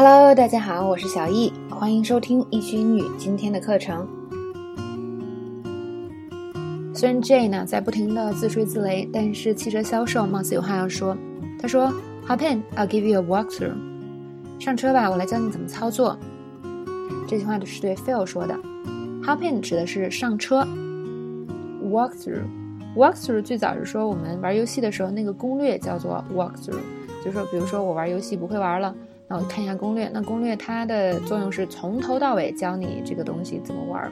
Hello，大家好，我是小易，欢迎收听易趣英语今天的课程。虽然 J 呢在不停的自吹自擂，但是汽车销售貌似有话要说。他说：“Hop in, I'll give you a walkthrough。”上车吧，我来教你怎么操作。这句话是对 Phil 说的。Hop in 指的是上车。Walkthrough，walkthrough 最早是说我们玩游戏的时候那个攻略叫做 walkthrough，就是说，比如说我玩游戏不会玩了。那我看一下攻略。那攻略它的作用是从头到尾教你这个东西怎么玩。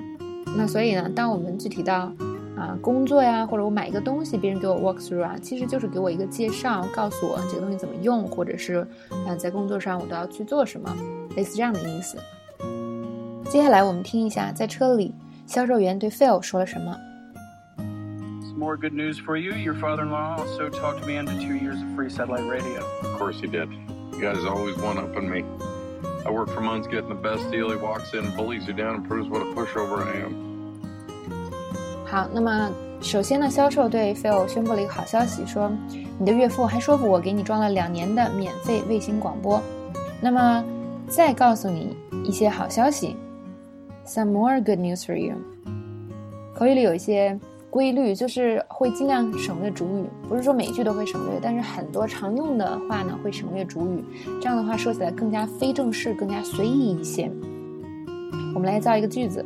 那所以呢，当我们具体到啊工作呀，或者我买一个东西，别人给我 walk through 啊，其实就是给我一个介绍，告诉我这个东西怎么用，或者是啊在工作上我都要去做什么，类似这样的意思。接下来我们听一下，在车里销售员对 Phil 说了什么。More good news for you. Your father-in-law also talked me into two years of free satellite radio. Of course he did. You guys always one up on me. I work for months getting the best deal. He walks in, bullies you down, and proves what a pushover I am. 好，那么首先呢，销售对 Phil 宣布了一个好消息，说你的岳父还说服我给你装了两年的免费卫星广播。那么再告诉你一些好消息，Some more good news for you。口语里有一些。 规律就是会尽量省略主语，不是说每句都会省略，但是很多常用的话呢会省略主语，这样的话说起来更加非正式，更加随意一些。我们来造一个句子，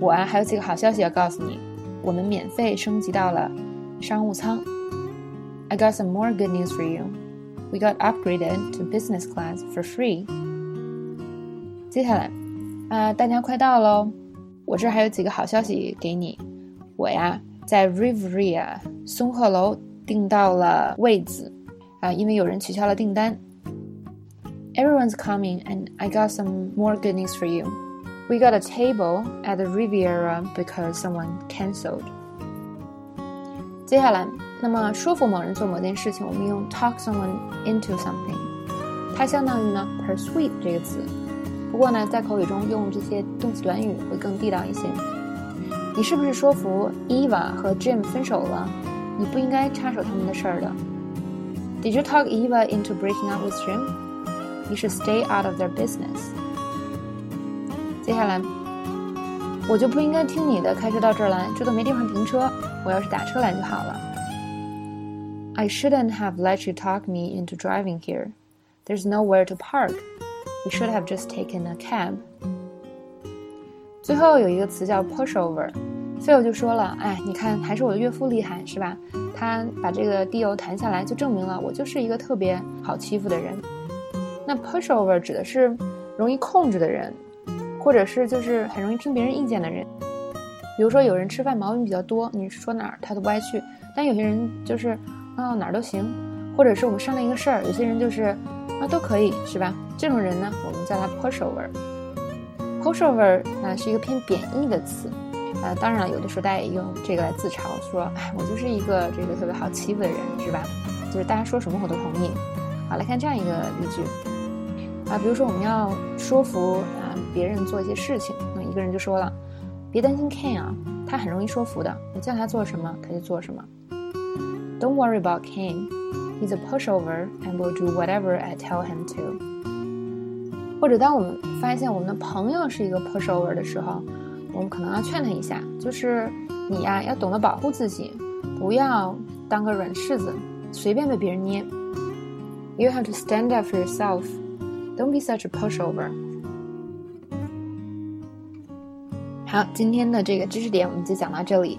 我啊还有几个好消息要告诉你，我们免费升级到了商务舱。I got some more good news for you. We got upgraded to business class for free. 接下来啊，大家快到喽，我这还有几个好消息给你。我呀，在 Riviera 松鹤楼订到了位子，啊，因为有人取消了订单。Everyone's coming, and I got some more good news for you. We got a table at the Riviera because someone cancelled. 接下来，那么说服某人做某件事情，我们用 talk someone into something，它相当于呢 persuade 这个词。不过呢，在口语中用这些动词短语会更地道一些。 你是不是说服 Eva 和 Jim 分手了？你不应该插手他们的事儿的。Did you talk Eva into breaking up with Jim? You should stay out of their business. 接下来，我就不应该听你的，开车到这儿来，这都没地方停车。我要是打车来就好了。I shouldn't have let you talk me into driving here. There's nowhere to park. We should have just taken a cab. 最后有一个词叫 pushover，Phil 就说了：“哎，你看，还是我的岳父厉害，是吧？他把这个 deal 谈下来，就证明了我就是一个特别好欺负的人。那 pushover 指的是容易控制的人，或者是就是很容易听别人意见的人。比如说有人吃饭毛病比较多，你说哪儿他都不爱去；但有些人就是啊哪儿都行，或者是我们商量一个事儿，有些人就是啊都可以，是吧？这种人呢，我们叫他 pushover。” pushover 啊是一个偏贬义的词，呃，当然了，有的时候大家也用这个来自嘲，说，哎，我就是一个这个特别好欺负的人，是吧？就是大家说什么我都同意。好，来看这样一个例句，啊，比如说我们要说服啊别人做一些事情，那一个人就说了，别担心 Ken 啊，他很容易说服的，我叫他做什么他就做什么。Don't worry about Ken, he's a pushover and will do whatever I tell him to. 或者当我们发现我们的朋友是一个 pushover 的时候，我们可能要劝他一下，就是你呀要懂得保护自己，不要当个软柿子，随便被别人捏。You have to stand up for yourself. Don't be such a pushover. 好，今天的这个知识点我们就讲到这里。